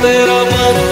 that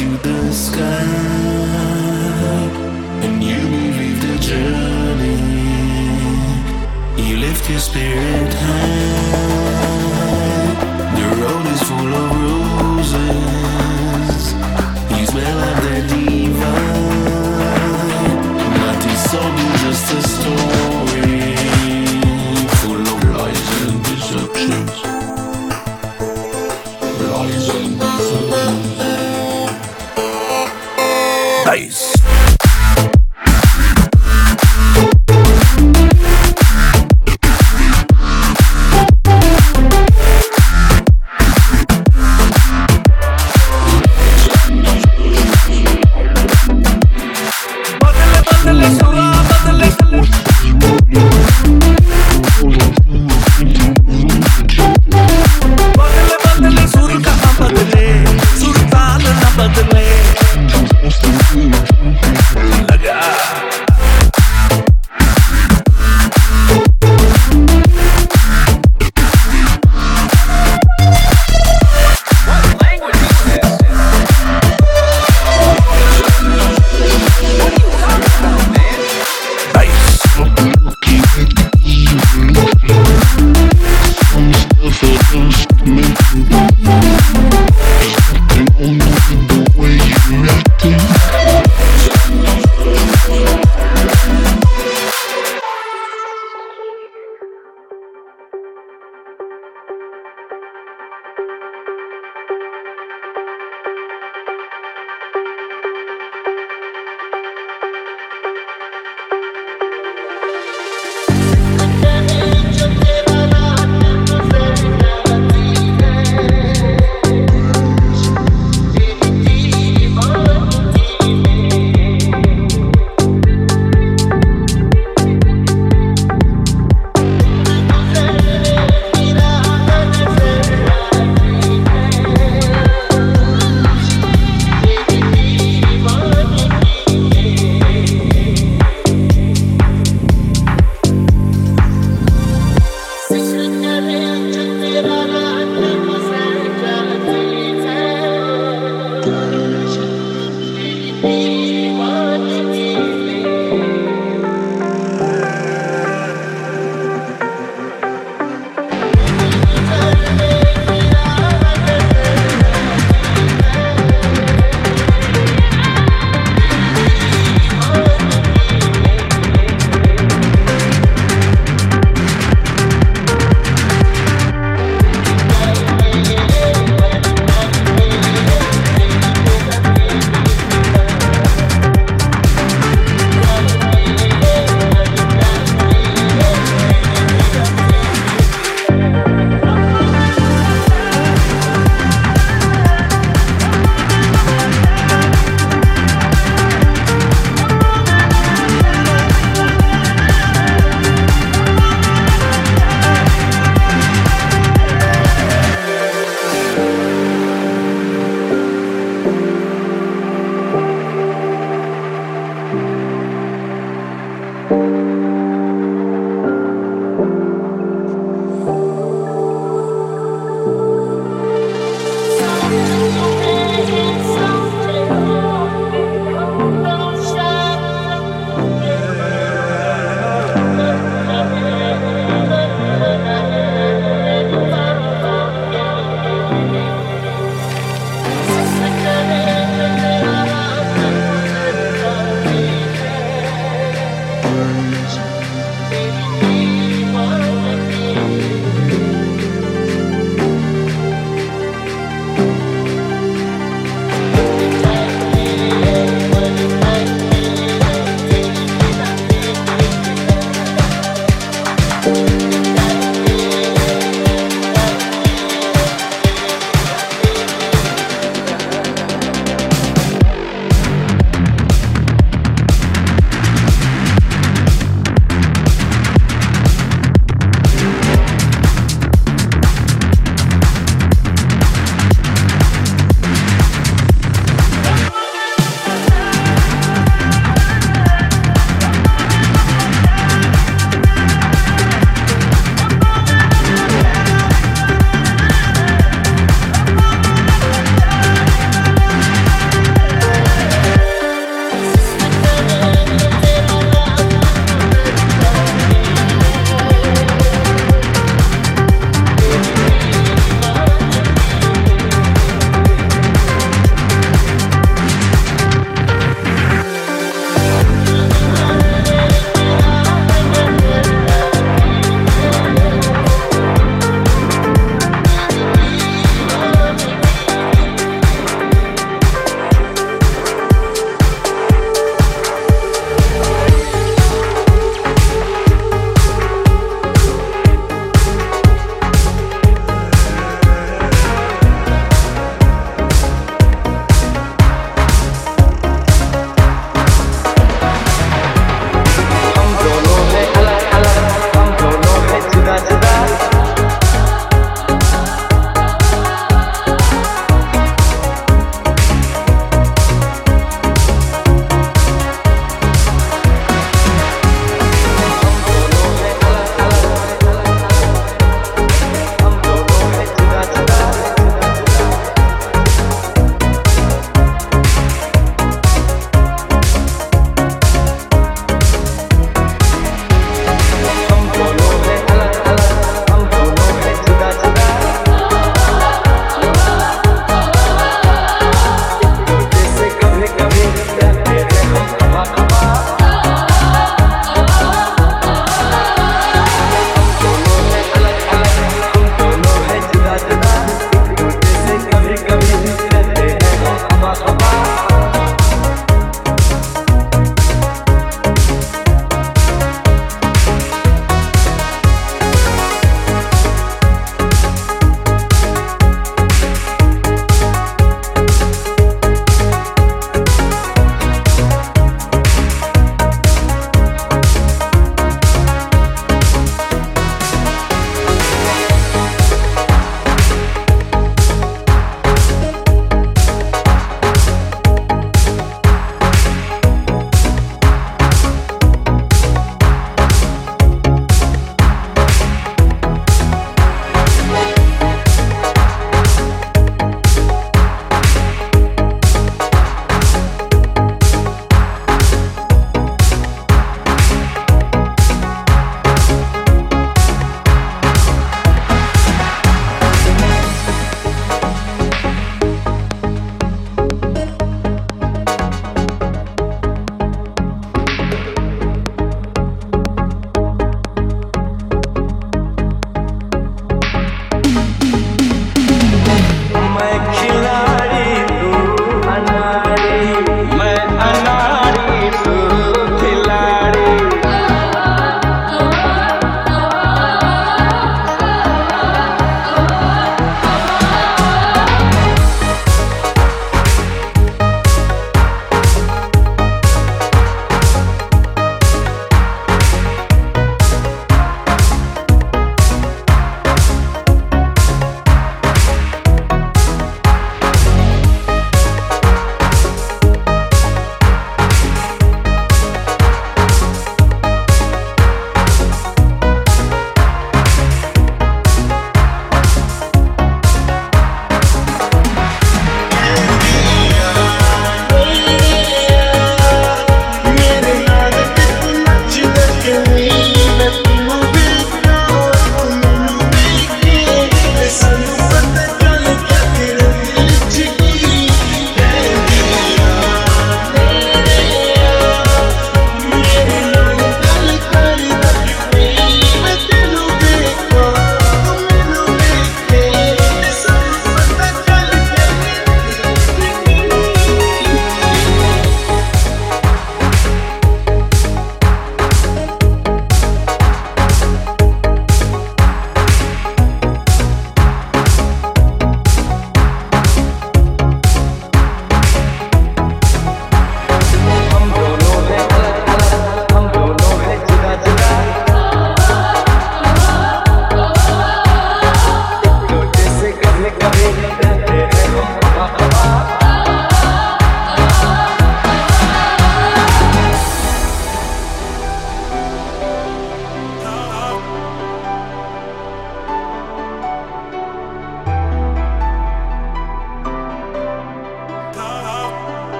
to the sky, and you believe the journey. You lift your spirit.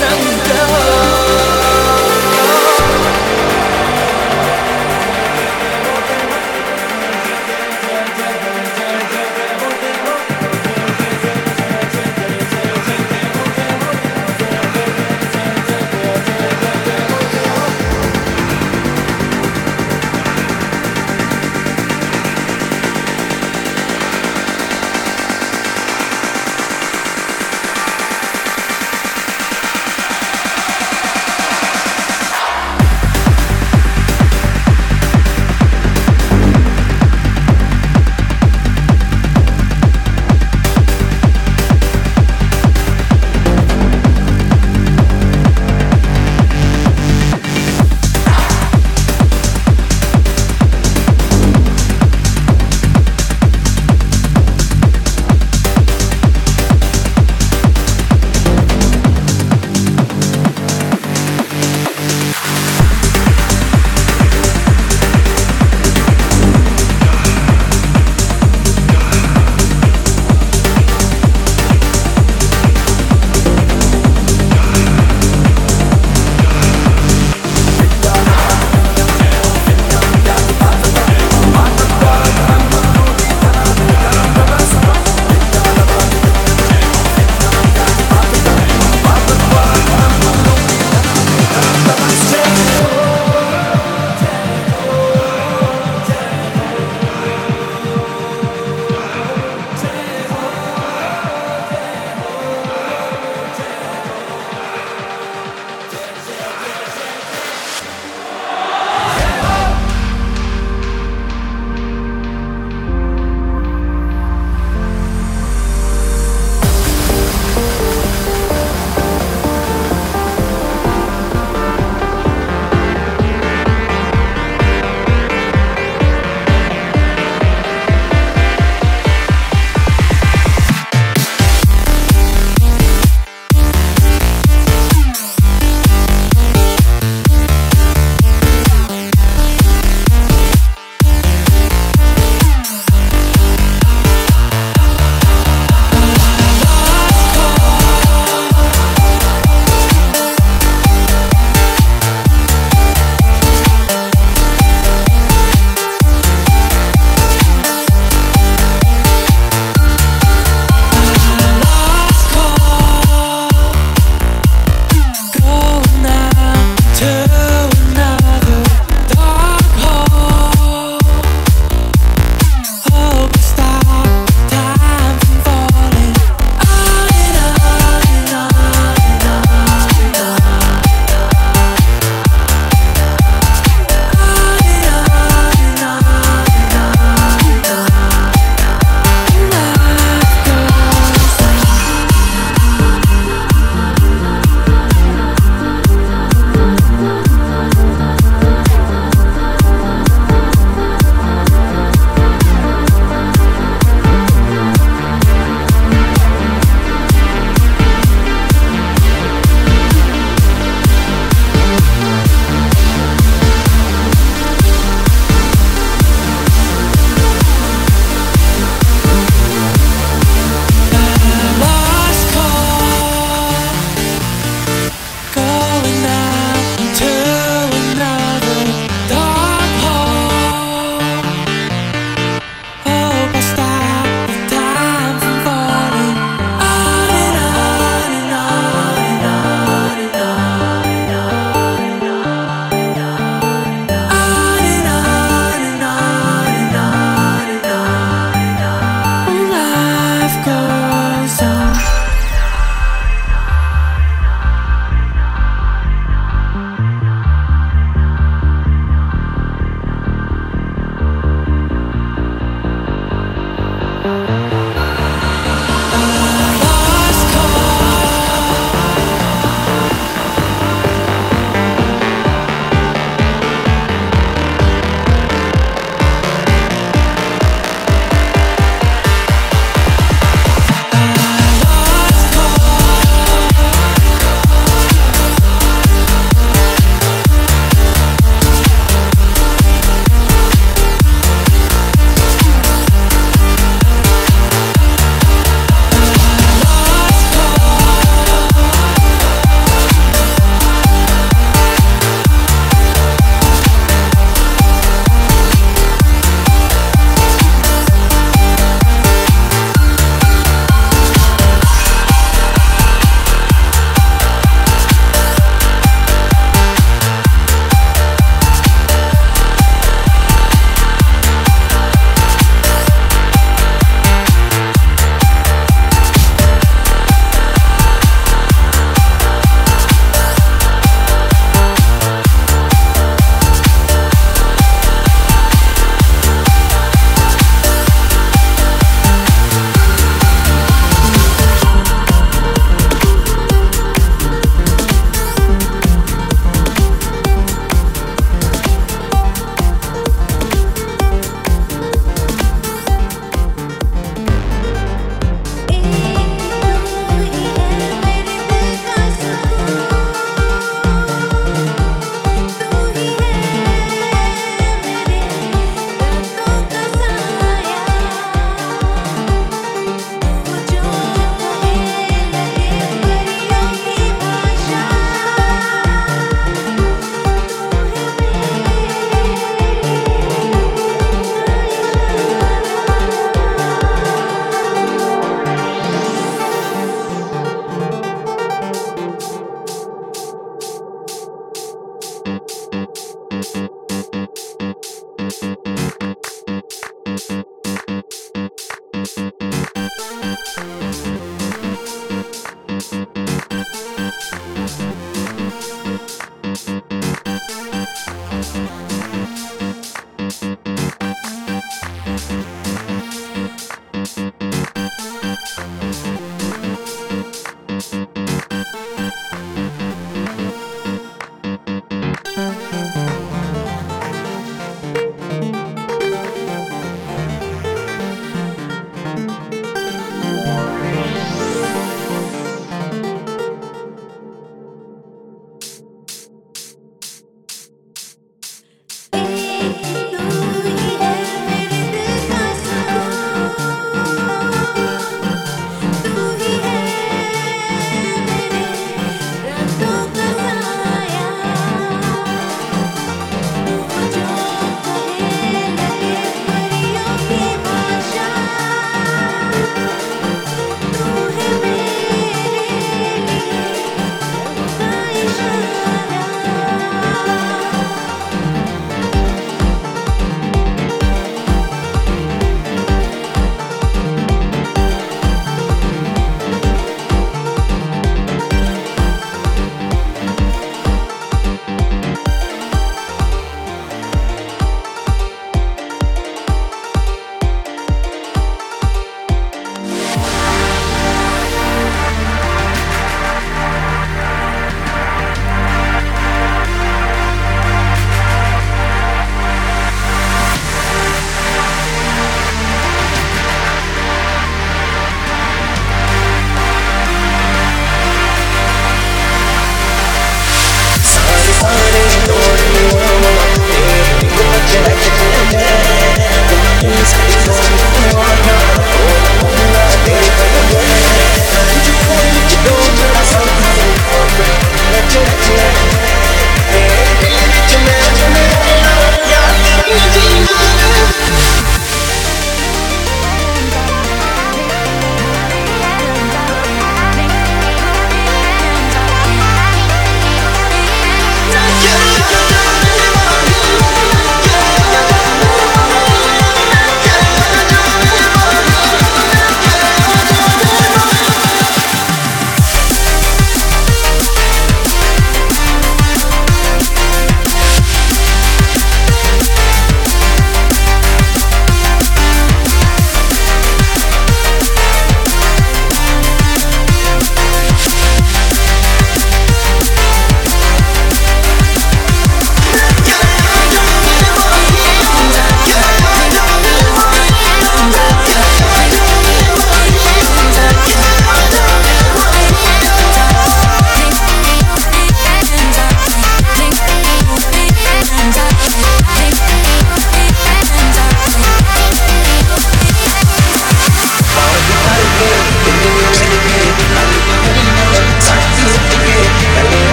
and go.